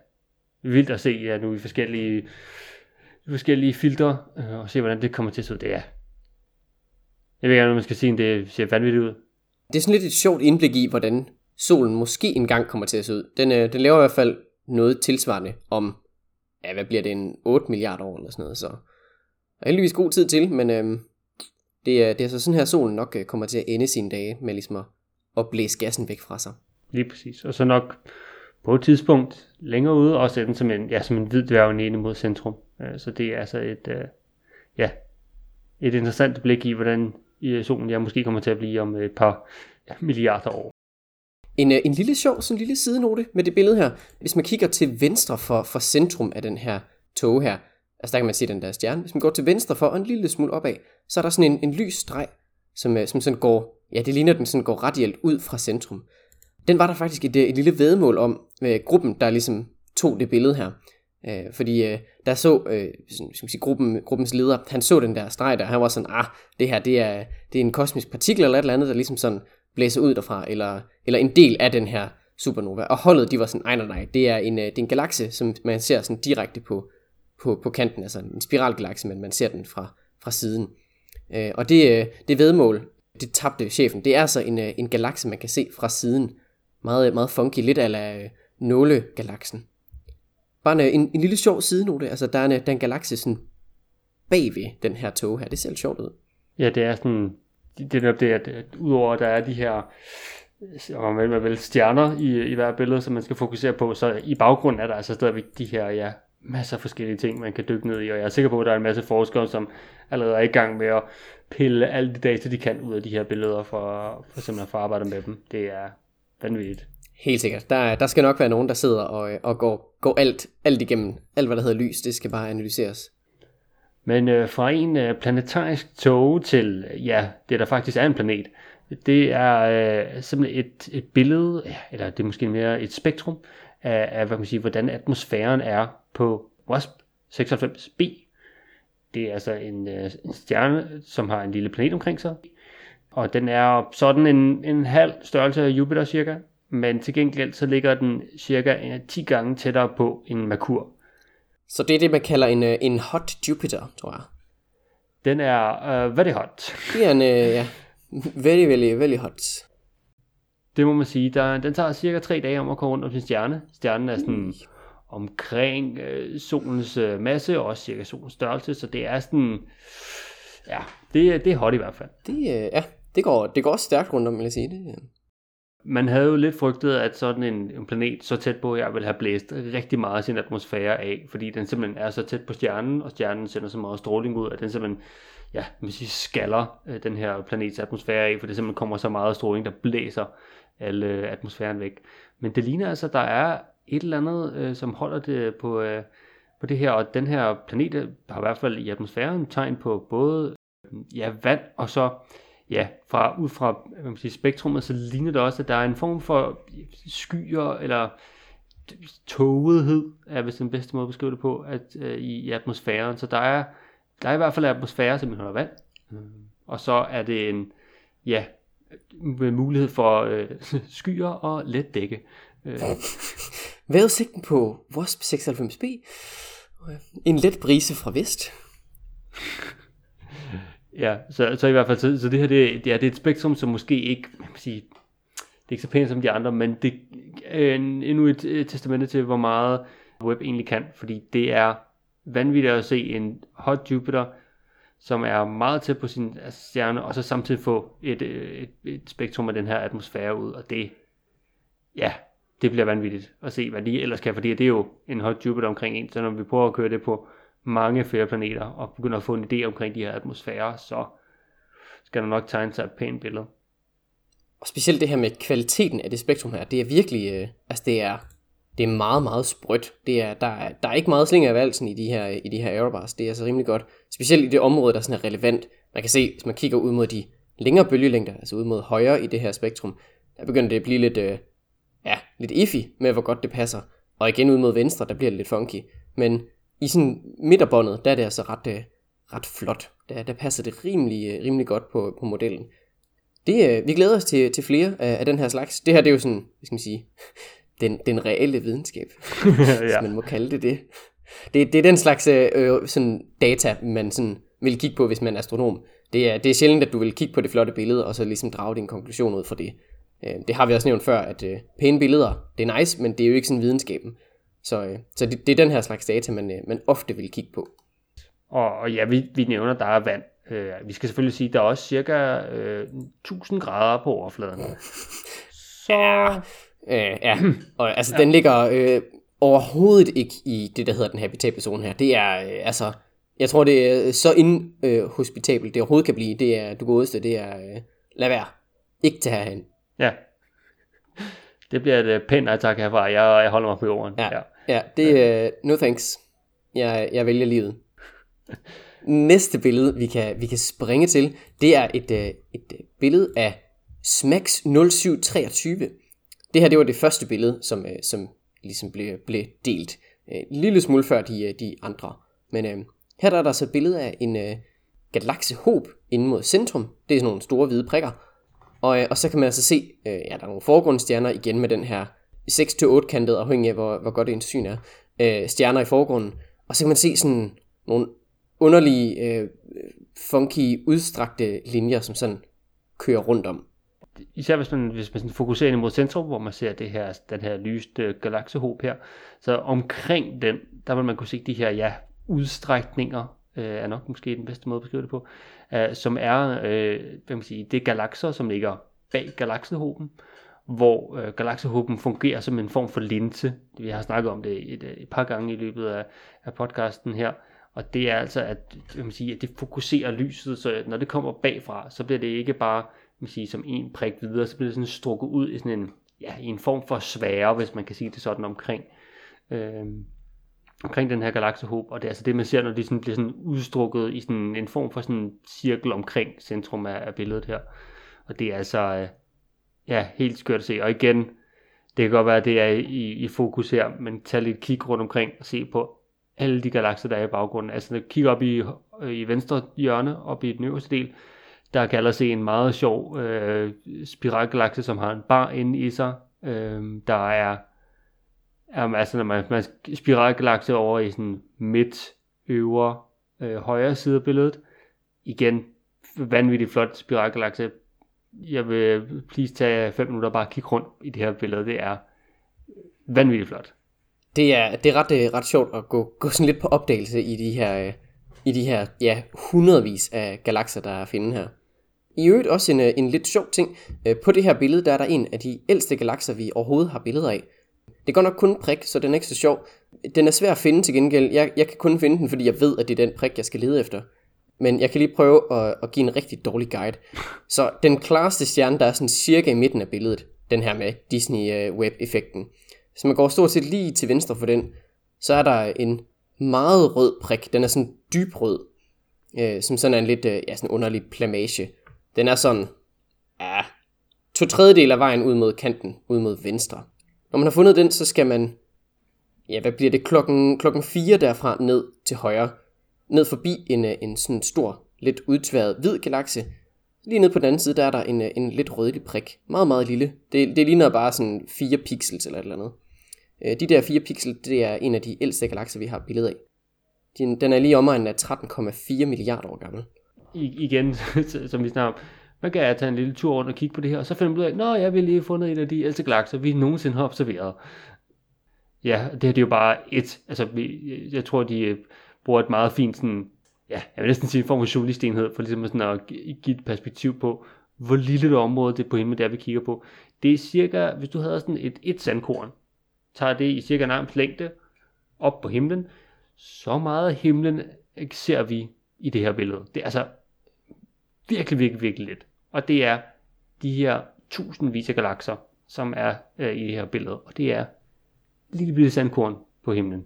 vildt at se ja, nu i forskellige, forskellige filtre, uh, og se, hvordan det kommer til at se ud. Det er, jeg ved ikke, om man skal sige, det ser vanvittigt ud. Det er sådan lidt et sjovt indblik i, hvordan solen måske engang kommer til at se ud. Den, øh, den laver i hvert fald noget tilsvarende om ja, hvad bliver det, en 8 milliarder år eller sådan noget, så er heldigvis god tid til, men øhm, det, er, det er så sådan her, solen nok øh, kommer til at ende sine dage med ligesom at, at blæse gassen væk fra sig. Lige præcis, og så nok på et tidspunkt længere ude, også den som en, ja, som en hvid dværg ene mod centrum. Øh, så det er altså et, øh, ja, et interessant blik i, hvordan øh, solen ja, måske kommer til at blive om et par ja, milliarder år. En, øh, en lille sjov, sådan en lille sidenote med det billede her. Hvis man kigger til venstre for, for centrum af den her tog her, altså der kan man se den der stjerne. Hvis man går til venstre for og en lille smule opad, så er der sådan en, en lys streg, som, øh, som sådan går, ja det ligner den sådan går radialt ud fra centrum. Den var der faktisk et, øh, et lille vedmål om med gruppen, der ligesom tog det billede her. Øh, fordi øh, der så, øh, sådan, skal man sige, gruppen, gruppens leder, han så den der streg der, han var sådan, ah, det her det er, det er en kosmisk partikel eller et eller andet, der ligesom sådan blæse ud derfra, eller, eller en del af den her supernova. Og holdet, de var sådan, nej, nej, nej, det er en, øh, det er en galakse, som man ser sådan direkte på, på, på kanten, altså en spiralgalakse, men man ser den fra, fra siden. Øh, og det, øh, det vedmål, det tabte chefen, det er altså en, øh, en galakse, man kan se fra siden. Meget, meget funky, lidt af nålegalaksen. Bare en, en, en lille sjov sidenote, altså der er en, der er en galakse sådan bagved den her tog her, det ser lidt sjovt ud. Ja, det er sådan det er det, at, at udover at der er de her øh, og man vil, vel stjerner i, i hver billede, som man skal fokusere på, så i baggrunden er der altså stadigvæk de her ja, masser af forskellige ting, man kan dykke ned i, og jeg er sikker på, at der er en masse forskere, som allerede er i gang med at pille alle de data, de kan ud af de her billeder, for, for simpelthen for at arbejde med dem. Det er vanvittigt. Helt sikkert. Der, der skal nok være nogen, der sidder og, øh, og går, går alt, alt igennem. Alt, hvad der hedder lys, det skal bare analyseres. Men øh, fra en øh, planetarisk tog til, ja, det der faktisk er en planet, det er øh, simpelthen et, et billede, eller det er måske mere et spektrum, af, af hvad man siger, hvordan atmosfæren er på WASP 96b. Det er altså en, øh, en stjerne, som har en lille planet omkring sig, og den er sådan en, en halv størrelse af Jupiter cirka, men til gengæld så ligger den cirka 10 gange tættere på en Merkur. Så det er det, man kalder en, øh, en hot Jupiter, tror jeg. Den er uh, very hot. Det er en, uh, ja, very, very, very hot. Det må man sige. Der, den tager cirka tre dage om at komme rundt om sin stjerne. Stjernen er sådan omkring uh, solens uh, masse, og også cirka solens størrelse, så det er sådan, ja, det, det er hot i hvert fald. Det, uh, ja, det går, det går også stærkt rundt om, vil jeg sige. Det, man havde jo lidt frygtet, at sådan en, en planet så tæt på her ville have blæst rigtig meget af sin atmosfære af, fordi den simpelthen er så tæt på stjernen, og stjernen sender så meget stråling ud, at den simpelthen ja, man siger, skaller øh, den her planets atmosfære af, for det simpelthen kommer så meget stråling, der blæser alle øh, atmosfæren væk. Men det ligner altså, at der er et eller andet, øh, som holder det på, øh, på det her, og den her planet øh, har i hvert fald i atmosfæren tegn på både ja, vand og så ja, fra, ud fra hvad man siger, spektrummet, så ligner det også, at der er en form for skyer, eller tågethed, er vist den bedste måde at beskrive det på, at, øh, i, i atmosfæren. Så der er der er i hvert fald atmosfære, som holder vand. Øh, og så er det en, ja, med mulighed for øh, skyer og let dække. Øh, Vejrudsigten på WASP 96B. En let brise fra vest ja, så, så i hvert fald, så, så det her, det, det, er, det er et spektrum, som måske ikke, man kan sige, det er ikke så pænt som de andre, men det er en, endnu et, et testamente til, hvor meget web egentlig kan, fordi det er vanvittigt at se en hot Jupiter, som er meget tæt på sin altså, stjerne, og så samtidig få et, øh, et, et spektrum af den her atmosfære ud, og det, ja, det bliver vanvittigt at se, hvad de ellers kan, fordi det er jo en hot Jupiter omkring en, så når vi prøver at køre det på mange flere planeter, og begynder at få en idé omkring de her atmosfærer, så skal der nok tegne sig et pænt billede. Og specielt det her med kvaliteten af det spektrum her, det er virkelig, øh, altså det er, det er meget, meget sprødt. Det er, der, er, der er ikke meget slinger af valsen i de her, i de her aerobars. Det er altså rimelig godt. Specielt i det område, der sådan er relevant. Man kan se, hvis man kigger ud mod de længere bølgelængder, altså ud mod højre i det her spektrum, der begynder det at blive lidt, øh, ja, lidt iffy med, hvor godt det passer. Og igen ud mod venstre, der bliver det lidt funky. Men i sådan midterbåndet, der er det altså ret, øh, ret flot. Der, der passer det rimelig, øh, rimelig godt på, på modellen. Det, øh, vi glæder os til, til flere af, af den her slags. Det her det er jo sådan, hvad skal man sige, den, den reelle videnskab, ja. hvis man må kalde det det. Det, det er den slags øh, sådan data, man sådan vil kigge på, hvis man er astronom. Det er, det er sjældent, at du vil kigge på det flotte billede, og så ligesom drage din konklusion ud fra det. Øh, det har vi også nævnt før, at øh, pæne billeder, det er nice, men det er jo ikke sådan videnskaben. Så, øh, så det, det er den her slags data, man, øh, man ofte vil kigge på. Og, og ja, vi, vi nævner, der er vand. Øh, vi skal selvfølgelig sige, at der er også cirka øh, 1000 grader på overfladen. Så... Ja, øh, ja. og altså ja. den ligger øh, overhovedet ikke i det, der hedder den habitable zone her. Det er øh, altså, jeg tror det er så inhospitabelt, øh, det overhovedet kan blive. Det er, du godeste, det er, øh, lad være. Ikke til herhen. Ja. Det bliver et øh, pænt attack herfra. Jeg, jeg holder mig på jorden. Ja, ja. Ja det er uh, no thanks. Jeg, jeg vælger livet. Næste billede, vi kan, vi kan springe til, det er et, uh, et billede af Smax 0723. Det her, det var det første billede, som, uh, som ligesom blev, blev delt. En lille smule før de, de andre. Men uh, her der er der så et billede af en uh, galaksehob inde mod centrum. Det er sådan nogle store hvide prikker. Og, øh, og så kan man altså se, øh, ja, der er nogle forgrundsstjerner igen med den her 6-8 kantet, afhængig af hvor, hvor godt ens syn er, øh, stjerner i forgrunden. Og så kan man se sådan nogle underlige, øh, funky, udstrakte linjer, som sådan kører rundt om. Især hvis man, hvis man fokuserer ind mod centrum, hvor man ser det her, den her lyste galaksehob her, så omkring den, der vil man kunne se de her ja, udstrækninger, øh, er nok måske den bedste måde at beskrive det på, øh, som er øh, hvad man sige, det galakser, som ligger bag galaksehoben, hvor øh, galaksehuben fungerer som en form for linse. Vi har snakket om det et, øh, et par gange i løbet af, af podcasten her, og det er altså, at, man sige, at det fokuserer lyset, så når det kommer bagfra, så bliver det ikke bare man sige, som en prik videre, så bliver det sådan strukket ud i sådan en, ja, i en form for svære, hvis man kan sige det sådan omkring. Øh, omkring den her galaksehob, og det er altså det, man ser, når de sådan bliver sådan udstrukket i sådan en form for sådan en cirkel omkring centrum af, af billedet her. Og det er altså, øh, ja, helt skørt at se. Og igen, det kan godt være, at det er i, i fokus her, men tag lidt kig rundt omkring og se på alle de galakser, der er i baggrunden. Altså, når kig op i, i venstre hjørne, op i den øverste del, der kan allerede se en meget sjov øh, spiralgalakse, som har en bar inde i sig. Øh, der er Jamen, altså, når man, man spiralgalakse over i sådan midt, øvre, øh, højre side af billedet. Igen, vanvittigt flot spiralgalakse. Jeg vil please tage 5 minutter og bare kigge rundt i det her billede. Det er øh, vanvittigt flot. Det er, det er ret, øh, ret sjovt at gå, gå sådan lidt på opdagelse i de her, øh, i de her ja, hundredvis af galakser, der er at finde her. I øvrigt også en, en lidt sjov ting. På det her billede, der er der en af de ældste galakser, vi overhovedet har billeder af. Det går nok kun en prik, så den er ikke så sjov. Den er svær at finde til gengæld. Jeg, jeg kan kun finde den, fordi jeg ved, at det er den prik, jeg skal lede efter. Men jeg kan lige prøve at, at give en rigtig dårlig guide. Så den klareste stjerne, der er sådan cirka i midten af billedet, den her med Disney Web-effekten. Hvis man går stort set lige til venstre for den, så er der en meget rød prik. Den er sådan dybrød, øh, som sådan er en lidt øh, ja, sådan underlig plamage. Den er sådan, ja, to tredjedel af vejen ud mod kanten, ud mod venstre. Når man har fundet den, så skal man, ja, hvad bliver det, klokken, klokken 4 derfra ned til højre ned forbi en, øh, en sådan stor, lidt udtværet hvid galakse. Lige nede på den anden side, der er der en, øh, en lidt rødlig prik. Meget, meget lille. Det, det ligner bare sådan fire pixels eller et eller andet. Øh, de der fire pixel, det er en af de ældste galakser, vi har billedet af. Den er lige omegnen af 13,4 milliarder år gammel. I, igen, som vi snakker om, man kan tage en lille tur rundt og kigge på det her, og så finder man ud af, at jeg vil lige fundet en af de ældste galakser, vi nogensinde har observeret. Ja, det her det er jo bare et, altså vi, jeg tror, de bruger et meget fint sådan, ja, jeg vil næsten sige en form for journalistenhed, for ligesom sådan at give et perspektiv på, hvor lille det område det er på himlen, der vi kigger på. Det er cirka, hvis du havde sådan et, et sandkorn, tager det i cirka en arms længde op på himlen, så meget af himlen ser vi i det her billede. Det er altså virkelig, virkelig, virkelig lidt. Og det er de her tusindvis af galakser, som er øh, i det her billede. Og det er lille bitte sandkorn på himlen.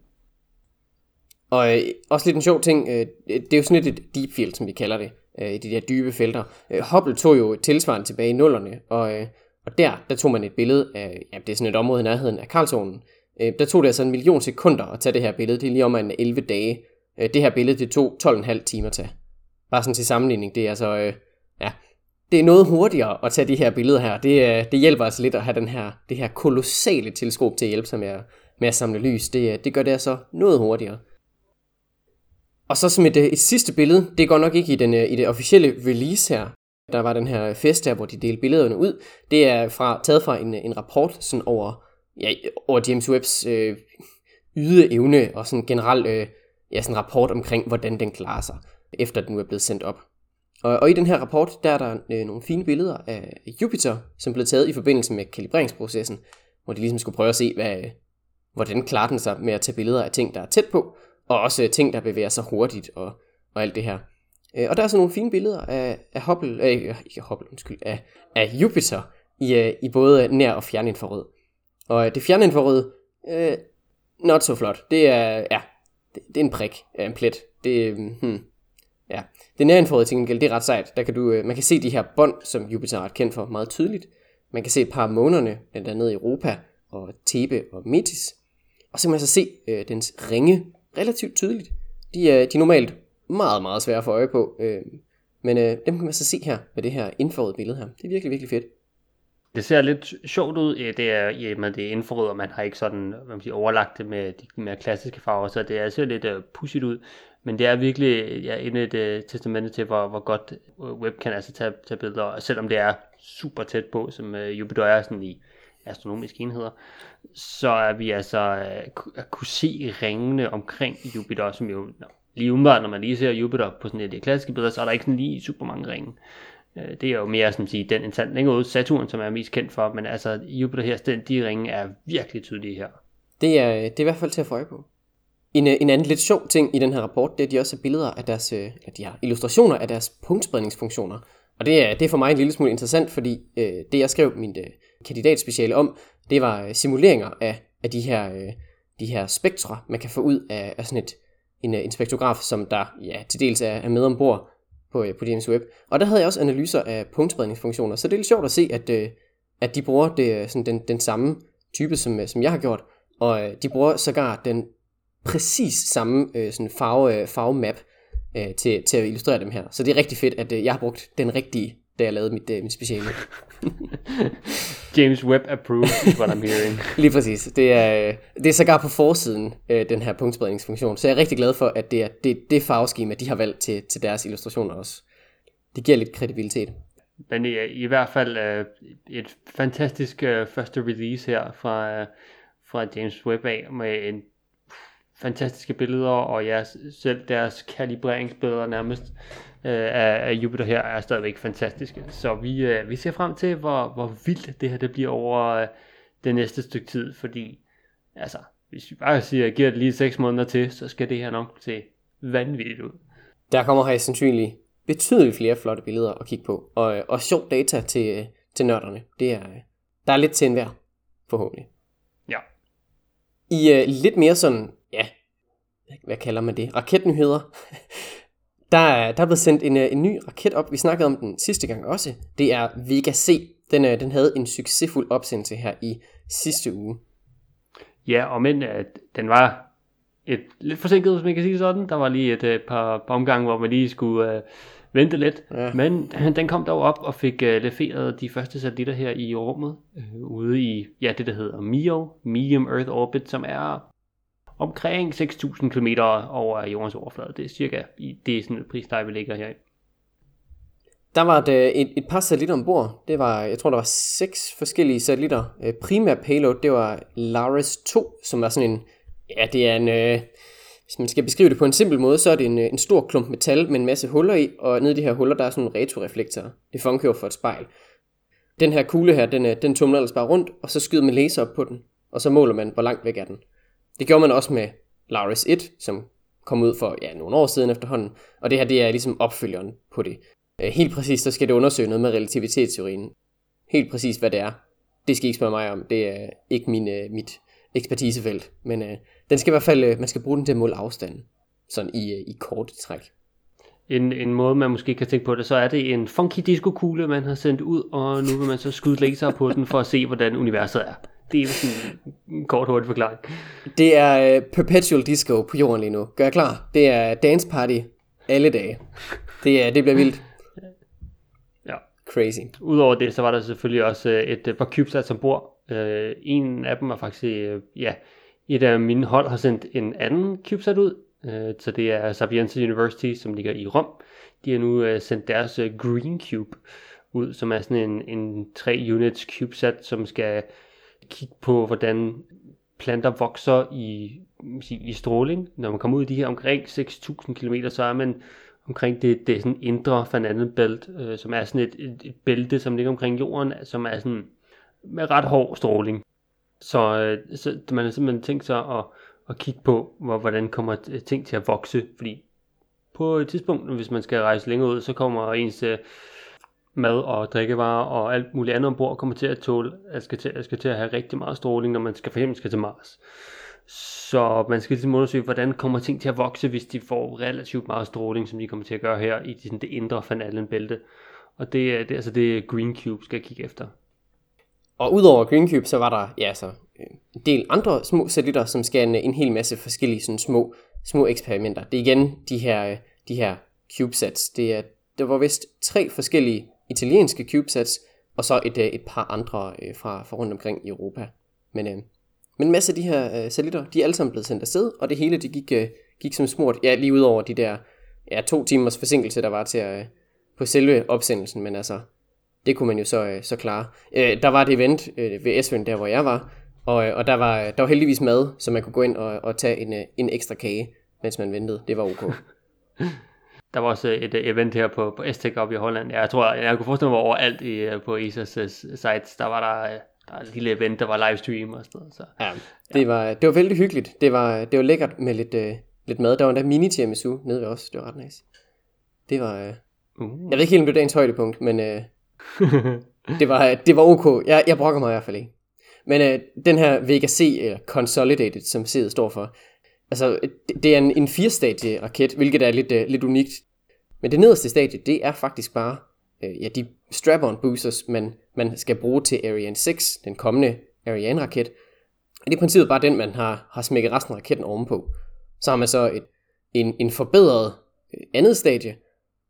Og øh, også lidt en sjov ting, øh, det er jo sådan lidt et deep field, som vi kalder det, øh, i de der dybe felter. Øh, Hubble tog jo et tilsvarende tilbage i nullerne, og, øh, og der, der tog man et billede af, ja, det er sådan et område i nærheden af Karlsonen. Øh, der tog det altså en million sekunder at tage det her billede, det er lige om en 11 dage. Øh, det her billede, det tog 12,5 timer at tage. Bare sådan til sammenligning, det er altså, øh, ja, det er noget hurtigere at tage de her billeder her. Det, øh, det hjælper altså lidt at have den her, det her kolossale teleskop til at hjælpe sig med at, med at samle lys. Det, øh, det gør det altså noget hurtigere. Og så som et, øh, et sidste billede, det går nok ikke i, den, øh, i det officielle release her. Der var den her fest her, hvor de delte billederne ud. Det er fra, taget fra en, en rapport sådan over, ja, over James Webbs øh, ydeevne og sådan generelt øh, ja, sådan en rapport omkring, hvordan den klarer sig, efter den nu er blevet sendt op. Og, og i den her rapport, der er der øh, nogle fine billeder af Jupiter, som blev taget i forbindelse med kalibreringsprocessen, hvor de ligesom skulle prøve at se, hvad, øh, hvordan klarer den sig med at tage billeder af ting, der er tæt på, og også ting, der bevæger sig hurtigt og, og alt det her. Øh, og der er så nogle fine billeder af, af Hubble, øh, ikke Hubble, undskyld, af, af Jupiter i, øh, i både nær- og fjerninfrarød. Og øh, det fjerninfrarød, øh, not so flot. Det er, ja, det, det er en prik, en plet. Det, hmm, ja. Det nærinfrarøde til gengæld, det er ret sejt. Der kan du, man kan se de her bånd, som Jupiter er ret kendt for, meget tydeligt. Man kan se et par af månerne, blandt andet Europa og Thebe og Metis. Og så kan man så se øh, dens ringe relativt tydeligt. De er, de er normalt meget, meget svære at få øje på. Øh, men øh, dem kan man så se her med det her indforrøde billede her. Det er virkelig, virkelig fedt. Det ser lidt sjovt ud, det er, ja, men det indforrød, og man har ikke sådan hvad man siger, overlagt det med de mere klassiske farver, så det er, ser lidt uh, pudsigt ud. Men det er virkelig ja, endnu et øh, uh, testament til, hvor, hvor godt øh, web kan altså tage, tage billeder, selvom det er super tæt på, som uh, Jupiter er sådan i astronomiske enheder, så er vi altså øh, at kunne se ringene omkring Jupiter, som jo lige umiddelbart, når man lige ser Jupiter på sådan et klassisk klassiske så er der ikke sådan lige super mange ringe. Øh, det er jo mere som sige, den instant længere ude, Saturn, som er mest kendt for, men altså Jupiter her, den, de ringe er virkelig tydelige her. Det er, det er i hvert fald til at få øje på. En, øh, en anden lidt sjov ting i den her rapport, det er, at de også har billeder af deres, at eller de har illustrationer af deres punktspredningsfunktioner. Og det er, det er for mig en lille smule interessant, fordi øh, det jeg skrev min øh, kandidatspeciale om, det var øh, simuleringer af, af de her, øh, de her spektre, man kan få ud af, af sådan et, en, øh, en spektrograf, som der ja, til dels er, er med ombord på, øh, på James Webb. Og der havde jeg også analyser af punktspredningsfunktioner, så det er lidt sjovt at se, at, øh, at de bruger det, øh, sådan den, den samme type, som, som jeg har gjort, og de bruger sågar den præcis samme sådan farve, farvemap til, til at illustrere dem her. Så det er rigtig fedt, at jeg har brugt den rigtige da jeg lavede mit, uh, mit speciale. James Webb approved, is what I'm hearing. Lige præcis. Det er, det er sågar på forsiden, uh, den her punktspredningsfunktion. Så jeg er rigtig glad for, at det er det, det farveskema, de har valgt til, til deres illustrationer også. Det giver lidt kredibilitet. Men i, i hvert fald uh, et fantastisk uh, første release her fra, uh, fra James Webb af, med en fantastiske billeder, og ja, selv deres kalibreringsbilleder nærmest øh, af, af Jupiter her er stadigvæk fantastiske. Så vi, øh, vi ser frem til, hvor, hvor vildt det her det bliver over øh, det næste stykke tid, fordi altså, hvis vi bare siger, giver det lige 6 måneder til, så skal det her nok se vanvittigt ud. Der kommer her sandsynligt betydeligt flere flotte billeder at kigge på, og, og sjov data til, til nørderne. Det er, der er lidt til enhver, forhåbentlig. Ja. I uh, lidt mere sådan, hvad kalder man det, raketnyheder, der er, der er blevet sendt en, øh, en ny raket op. Vi snakkede om den sidste gang også. Det er Vega C. Den, øh, den havde en succesfuld opsendelse her i sidste uge. Ja, og men at den var et lidt forsinket, hvis man kan sige sådan. Der var lige et, et par, par omgange, hvor man lige skulle uh, vente lidt. Ja. Men den kom dog op og fik uh, leveret de første satellitter her i rummet, uh, ude i ja, det, der hedder MIO, Medium Earth Orbit, som er omkring 6.000 km over jordens overflade. Det er cirka i det er sådan et prisleje, vi ligger her. Der var et, øh, et, et par satellitter ombord. Det var, jeg tror, der var seks forskellige satellitter. Øh, Primær payload, det var Laris 2, som er sådan en, ja, det er en, øh, hvis man skal beskrive det på en simpel måde, så er det en, øh, en stor klump metal med en masse huller i, og nede i de her huller, der er sådan nogle retroreflektorer. Det fungerer for et spejl. Den her kugle her, den, den tumler ellers bare rundt, og så skyder man laser op på den, og så måler man, hvor langt væk er den. Det gjorde man også med Laris 1, som kom ud for ja, nogle år siden efterhånden, og det her det er ligesom opfølgeren på det. Øh, helt præcis, så skal det undersøge noget med relativitetsteorien. Helt præcis, hvad det er. Det skal I ikke spørge mig om. Det er ikke min, øh, mit ekspertisefelt. Men uh, den skal i hvert fald, uh, man skal bruge den til at måle afstanden. Sådan i, uh, i kort træk. En, en måde, man måske kan tænke på det, så er det en funky diskokugle, man har sendt ud, og nu vil man så skyde laser på den for at se, hvordan universet er. Det er sådan en kort hurtig forklaring. Det er uh, perpetual disco på jorden lige nu. Gør jeg klar? Det er dance party alle dage. Det, er, det bliver vildt. Crazy. Udover det, så var der selvfølgelig også øh, et, et par CubeSats ombord. Øh, en af dem var faktisk, øh, ja, et af mine hold har sendt en anden CubeSat ud. Øh, så det er Sapienza University, som ligger i Rom. De har nu øh, sendt deres øh, Green Cube ud, som er sådan en, en 3 units CubeSat, som skal kigge på, hvordan planter vokser i, i stråling. Når man kommer ud i de her omkring 6.000 km, så er man omkring det, det sådan indre Van Belt, øh, som er sådan et, et, et bælte, som ligger omkring jorden, som er sådan med ret hård stråling. Så, øh, så man har simpelthen tænkt sig at, at kigge på, hvor, hvordan kommer ting til at vokse, fordi på et tidspunkt, hvis man skal rejse længere ud, så kommer ens øh, mad og drikkevarer og alt muligt andet ombord kommer til at tåle, at skal til, at skal til at have rigtig meget stråling, når man skal for eksempel skal til Mars. Så man skal ligesom undersøge, hvordan kommer ting til at vokse, hvis de får relativt meget stråling, som de kommer til at gøre her i sådan det indre Van Allen bælte. Og det, er, det er altså det Green Cube skal kigge efter. Og udover Green Cube, så var der ja, så en del andre små satellitter, som skal en, en hel masse forskellige sådan små, små eksperimenter. Det er igen de her, de her CubeSats. Det er, der var vist tre forskellige italienske CubeSats, og så et, øh, et par andre øh, fra, fra rundt omkring i Europa. Men øh, men en masse af de her øh, satellitter, de er alle sammen blevet sendt afsted, og det hele det gik, øh, gik som smurt, ja lige ud over de der ja, to timers forsinkelse, der var til at, øh, på selve opsendelsen, men altså, det kunne man jo så, øh, så klare. Øh, der var et event øh, ved Esven, der hvor jeg var, og, øh, og der, var, øh, der var heldigvis mad, så man kunne gå ind og, og tage en, øh, en ekstra kage, mens man ventede. Det var ok. Der var også et event her på, på Estek op i Holland. Jeg tror, jeg, jeg kunne forestille mig overalt i, på ESA's sites, der var der der er et lille event, der var livestream og sådan noget. Så, ja, det, var, det var vældig hyggeligt. Det var, det var lækkert med lidt, uh, lidt mad. Der var endda mini tiramisu nede ved os. Det var ret nice. Det var... Uh, uh. Jeg ved ikke helt, om det var dagens højdepunkt, men uh, det, var, det var ok. Jeg, jeg brokker mig i hvert fald ikke. Men uh, den her Vega C, eller Consolidated, som C'et står for, altså det, er en, en firestadie raket, hvilket er lidt, uh, lidt unikt. Men det nederste stadie, det er faktisk bare uh, ja, de strap-on boosters, man man skal bruge til Ariane 6, den kommende Ariane-raket. Det er i princippet bare den, man har, har smækket resten af raketten ovenpå. Så har man så et, en, en forbedret øh, andet stadie,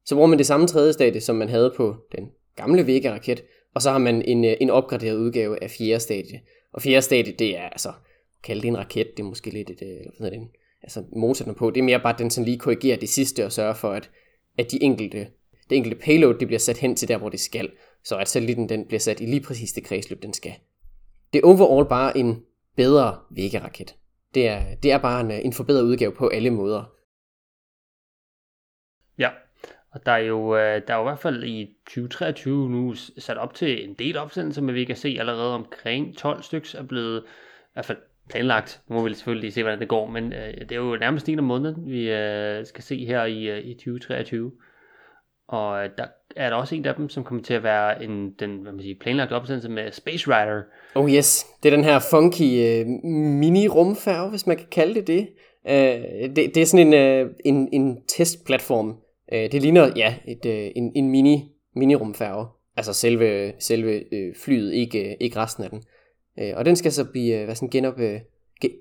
så bruger man det samme tredje stadie, som man havde på den gamle Vega-raket, og så har man en, en opgraderet udgave af fjerde stadie. Og fjerde stadie, det er altså, kalde det en raket, det er måske lidt et, eller hvad det, altså motoren på, det er mere bare, at den sådan lige korrigerer det sidste og sørger for, at, at de enkelte, det enkelte payload, det bliver sat hen til der, hvor det skal så at satellitten den bliver sat i lige præcis det kredsløb, den skal. Det er overall bare en bedre Vega-raket. Det er, det er bare en, øh, en forbedret udgave på alle måder. Ja, og der er jo, øh, der er jo i hvert fald i 2023 nu sat op til en del opsendelser med Vega C. Allerede omkring 12 stykker er blevet i hvert fald planlagt. Nu må vi selvfølgelig se, hvordan det går, men øh, det er jo nærmest en af måneden, vi øh, skal se her i, øh, i 2023. Og øh, der er der også en af dem, som kommer til at være en, den hvad man siger, planlagt opsendelse med Space Rider. Oh yes, det er den her funky øh, mini-rumfærge, hvis man kan kalde det det. Øh, det, det er sådan en, øh, en, en testplatform. Øh, det ligner, ja, et, øh, en, en mini, mini-rumfærge. Altså selve, selve øh, flyet, ikke, øh, ikke resten af den. Øh, og den skal så blive øh, hvad sådan genop, øh,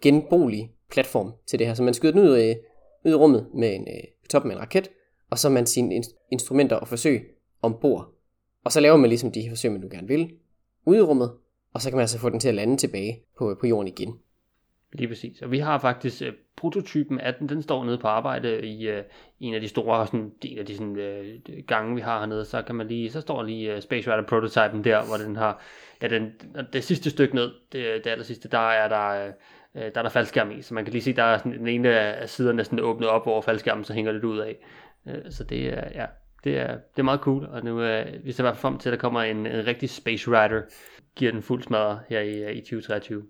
genbrugelig platform til det her. Så man skyder den ud, øh, ud i rummet med en, øh, toppen af en raket, og så man sine in- instrumenter og forsøg ombord. Og så laver man ligesom de forsøg, man nu gerne vil, ude i rummet, og så kan man altså få den til at lande tilbage på, øh, på jorden igen. Lige præcis. Og vi har faktisk øh, prototypen af den, den står nede på arbejde i øh, en af de store sådan, en af de sådan, øh, gange, vi har hernede. Så kan man lige, så står lige øh, Space Rider prototypen der, hvor den har, ja, den, det sidste stykke ned, det, det aller sidste, der er der, øh, der er der faldskærm i, så man kan lige se, der er sådan, den ene af siderne sådan åbnet op over faldskærmen, så hænger lidt ud af. Øh, så det er, ja, det er, det er meget cool, og nu øh, vi ser i hvert fald frem til, at der kommer en, en rigtig Space Rider, giver den fuld smadre her i, øh, i 2023.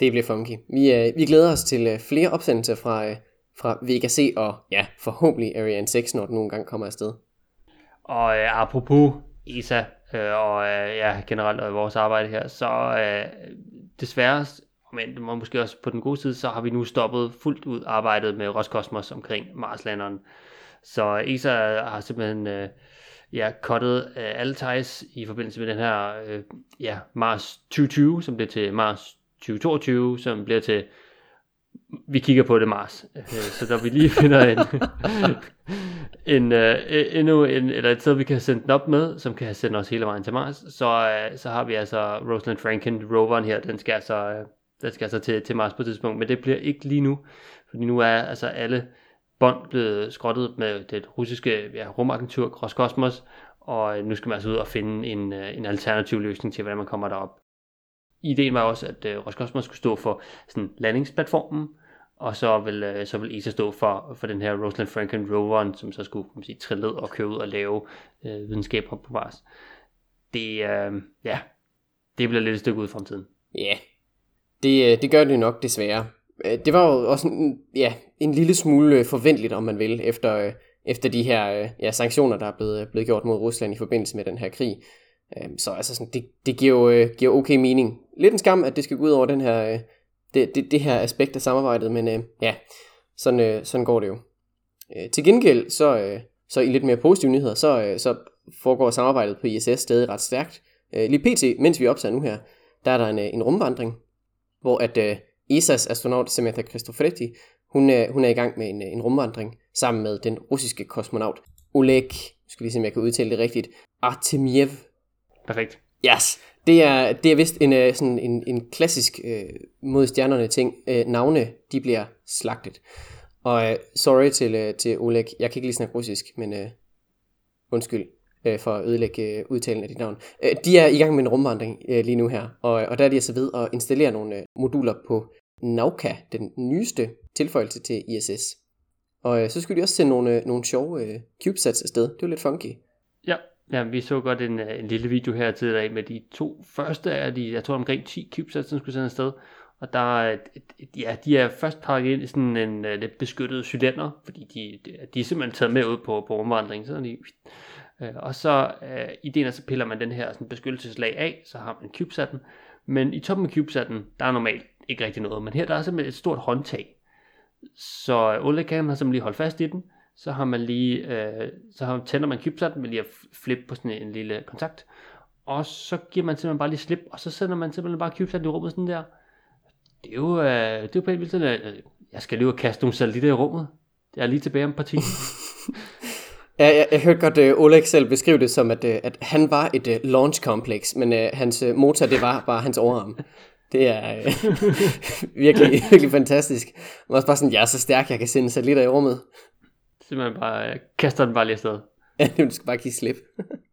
Det bliver funky. Vi, øh, vi glæder os til øh, flere opsendelser fra, øh, fra Vega C og ja, forhåbentlig Ariane 6, når den nogle gange kommer afsted. Og øh, apropos ESA øh, og øh, ja, generelt og vores arbejde her, så øh, desværre, men det må måske også på den gode side, så har vi nu stoppet fuldt ud arbejdet med Roskosmos omkring Marslanderen. Så ESA har simpelthen øh, ja, cuttet øh, alle ties i forbindelse med den her øh, ja, Mars 2020, som bliver til Mars 2022, som bliver til, vi kigger på det Mars. Øh, så der vi lige finder en, en, uh, endnu en, eller et sted, vi kan sende den op med, som kan sende os hele vejen til Mars, så, uh, så har vi altså Rosalind Franklin roveren her, den skal altså, den skal altså til, til Mars på et tidspunkt, men det bliver ikke lige nu, fordi nu er altså alle bånd blevet skrottet med det russiske ja, rumagentur Roskosmos, og nu skal man altså ud og finde en, en alternativ løsning til, hvordan man kommer derop ideen var også, at øh, Roskosmos skulle stå for sådan landingsplatformen, og så vil, øh, så vil ESA stå for, for den her Rosalind Franklin roveren, som så skulle kan man sige, trille og køre ud og lave øh, videnskab på Mars. Det, øh, ja, det bliver lidt et stykke ud i fremtiden. Ja, yeah. det, øh, det gør det nok desværre. Øh, det var jo også en, ja, en lille smule øh, forventeligt, om man vil, efter, efter de her ja, sanktioner, der er blevet, blevet gjort mod Rusland i forbindelse med den her krig. Øhm, så altså sådan, det, det giver jo øh, giver okay mening. Lidt en skam, at det skal gå ud over den her, øh, det, det, det her aspekt af samarbejdet, men øh, ja, sådan, sådan går det jo. Til gengæld, så, så i lidt mere positive nyheder, så, så foregår samarbejdet på ISS stadig ret stærkt. Lige pt, mens vi optager nu her, der er der en, en rumvandring, hvor at ESA's astronaut Samantha Cristoforetti, hun, hun er i gang med en, en rumvandring sammen med den russiske kosmonaut Oleg, skal lige se om jeg kan udtale det rigtigt, Artemiev Perfekt. Yes. Det er, det er vist en, øh, sådan en, en klassisk øh, mod stjernerne ting. Øh, navne, de bliver slagtet. Og øh, sorry til, øh, til Oleg, jeg kan ikke lige snakke russisk, men øh, undskyld øh, for at ødelægge øh, udtalen af dit navn. Øh, de er i gang med en rumvandring øh, lige nu her, og, og der er de altså ved at installere nogle øh, moduler på Nauka, den nyeste tilføjelse til ISS. Og øh, så skulle de også sende nogle, øh, nogle sjove øh, CubeSats afsted. Det var lidt funky. Ja, vi så godt en, øh, en lille video her tidligere med de to første af de, jeg tror omkring 10 CubeSats, som skulle sende afsted. Og der er, ja, de er først pakket ind i sådan en uh, lidt beskyttet cylinder, fordi de, de, de er simpelthen taget med ud på, på rumvandring. Så de, uh, og så uh, ideen er, så piller man den her sådan, beskyttelseslag af, så har man CubeSatten. Men i toppen af CubeSatten, der er normalt ikke rigtig noget. Men her der er simpelthen et stort håndtag. Så Oleg kan har simpelthen lige holdt fast i den, så har man lige, øh, så har, tænder man CubeSat med lige at flippe på sådan en lille kontakt, og så giver man simpelthen bare lige slip, og så sender man simpelthen bare CubeSat i rummet sådan der. Det er jo, øh, det er jo på en vildt sådan, øh, jeg skal lige kaste nogle satellitter i rummet. Jeg er lige tilbage om et par timer. Ja, jeg, jeg hørte godt uh, Oleg selv beskrive det som, at, uh, at han var et uh, launch complex, men uh, hans uh, motor, det var bare hans overarm. Det er uh, virkelig, virkelig fantastisk. Man er også bare sådan, jeg er så stærk, jeg kan sende satellitter i rummet simpelthen bare, øh, kaster den bare lige afsted. Ja, du skal bare give slip.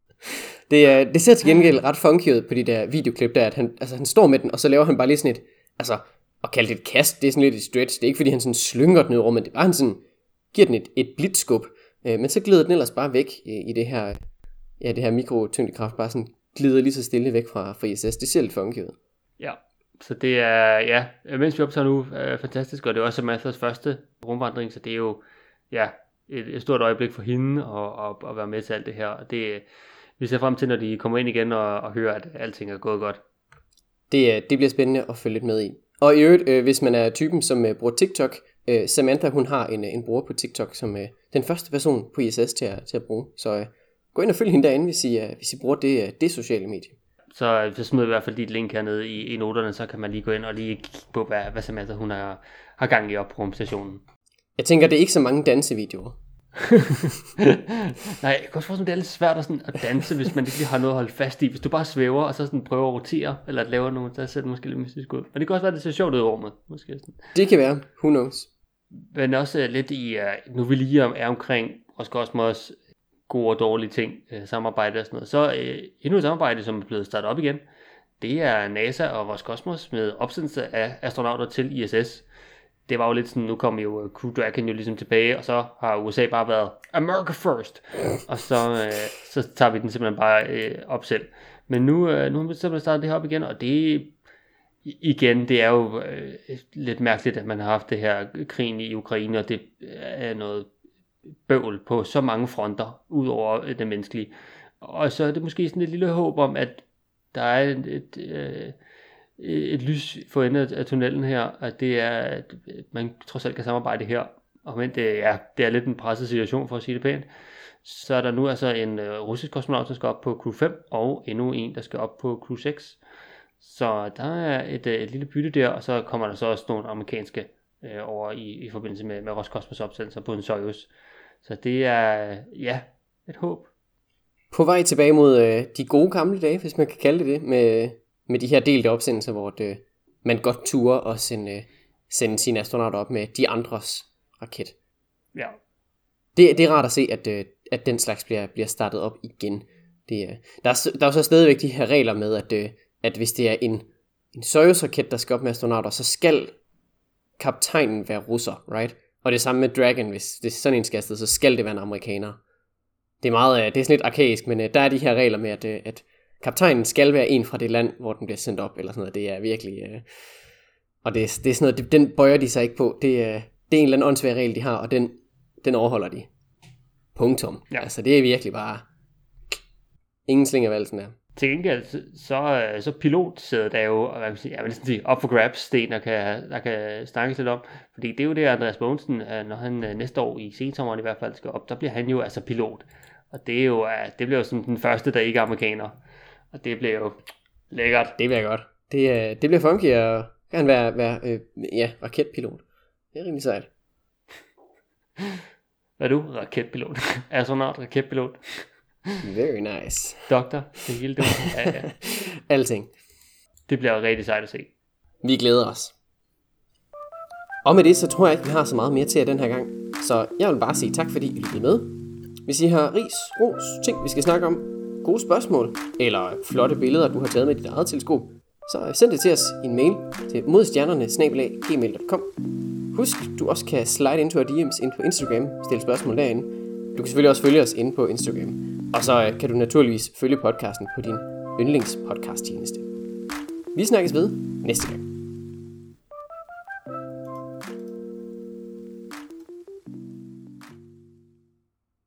det, er, det ser til gengæld ret funky ud på de der videoklip der, at han, altså, han står med den, og så laver han bare lige sådan et, altså, at kalde det et kast, det er sådan lidt et stretch, det er ikke fordi han sådan slynger den ud i rummet, det er bare han sådan, giver den et, et blitzskub, øh, men så glider den ellers bare væk i, i det her, ja, det her mikrotyngdekraft, bare sådan glider lige så stille væk fra, fra ISS, det ser lidt funky ud. Ja, så det er, ja, mens vi optager nu, er fantastisk, og det er også Samantha's første rumvandring, så det er jo, ja, et, et stort øjeblik for hende og, og, og være med til alt det her. Det, vi ser frem til, når de kommer ind igen og, og hører, at alting er gået godt. Det, det bliver spændende at følge lidt med i. Og i øvrigt, øh, hvis man er typen, som øh, bruger TikTok, øh, Samantha hun har en, en bruger på TikTok, som øh, den første person på ISS til at, til at bruge. Så øh, gå ind og følg hende derinde, hvis I, øh, hvis I bruger det, øh, det sociale medie. så, så smider i hvert fald dit link hernede i, i noterne, så kan man lige gå ind og lige kigge på, hvad, hvad Samantha hun har, har gang i op på rumstationen. Jeg tænker, det er ikke så mange dansevideoer. Nej, jeg kan også forstå, det er lidt svært at, sådan, at danse, hvis man ikke lige har noget at holde fast i. Hvis du bare svæver, og så sådan prøver at rotere, eller at lave noget, så ser det måske lidt mystisk ud. Men det kan også være, at det ser sjovt ud i rummet. Måske sådan. Det kan være. Who knows? Men også uh, lidt i, uh, nu vi lige er omkring Roskosmos gode og dårlige ting, uh, samarbejde og sådan noget, så uh, endnu et samarbejde, som er blevet startet op igen, det er NASA og Roskosmos med opsendelse af astronauter til ISS det var jo lidt sådan, nu kom jo øh, Crew Dragon jo ligesom tilbage, og så har USA bare været America first, og så, øh, så tager vi den simpelthen bare øh, op selv. Men nu, øh, nu har vi simpelthen startet det her op igen, og det igen, det er jo øh, lidt mærkeligt, at man har haft det her krigen i Ukraine, og det øh, er noget bøvl på så mange fronter, ud over øh, det menneskelige. Og så er det måske sådan et lille håb om, at der er et, et, øh, Øh, et lys for enden af tunnelen her, at det er, at man trods alt kan samarbejde her, og men det, ja, det er lidt en presset situation, for at sige det pænt. Så er der nu altså en øh, russisk kosmonaut, der skal op på crew 5, og endnu en, der skal op på crew 6. Så der er et, øh, et lille bytte der, og så kommer der så også nogle amerikanske øh, over i, i forbindelse med, med Roskosmos opsendelser på en Soyuz. Så det er, ja, et håb. På vej tilbage mod øh, de gode gamle dage, hvis man kan kalde det det, med med de her delte opsendelser, hvor det, man godt turer og sende, sende sine astronauter op med de andres raket. Ja. Det, det er rart at se, at, øh, at den slags bliver, bliver startet op igen. Det, der, er, der er så stadigvæk de her regler med, at, øh, at hvis det er en, en Soyuz-raket, der skal op med astronauter, så skal kaptajnen være russer, right? Og det samme med Dragon, hvis det er sådan en skal afsted, så skal det være en amerikaner. Det er meget, øh, det er sådan lidt arkaisk, men der er de her regler med, at, at kaptajnen skal være en fra det land, hvor den bliver sendt op, eller sådan noget. Det er virkelig... Øh, og det er, det er sådan noget, det, den bøjer de sig ikke på. Det, er, det er en eller anden åndssvær regel, de har, og den, den overholder de. Punktum. Ja. Altså, det er virkelig bare... Ingen valsen der. Til gengæld, så, så pilotsædet er jo, hvad man sige, jeg vil sige, op for grabs sten, der kan, der kan snakkes lidt om. Fordi det er jo det, Andreas Bogensen, øh, når han øh, næste år i sensommeren i hvert fald skal op, der bliver han jo altså pilot. Og det er jo, det bliver jo sådan den første, der ikke er amerikaner. Og det bliver jo lækkert. Det bliver godt. Det, øh, det bliver funky, og kan være, være øh, ja, raketpilot. Det er rimelig sejt. Hvad er du? Raketpilot. Astronaut, raketpilot. Very nice. Doktor, det hele det. Ja, ja. Alting. Det bliver rigtig sejt at se. Vi glæder os. Og med det, så tror jeg ikke, vi har så meget mere til jer den her gang. Så jeg vil bare sige tak, fordi I lyttede med. Hvis I har ris, ros, ting, vi skal snakke om, gode spørgsmål, eller flotte billeder, du har taget med dit eget teleskop, så send det til os i en mail til modstjernerne Husk, du også kan slide into our DM's ind på Instagram, stille spørgsmål derinde. Du kan selvfølgelig også følge os inde på Instagram. Og så øh, kan du naturligvis følge podcasten på din yndlingspodcast tjeneste. Vi snakkes ved næste gang.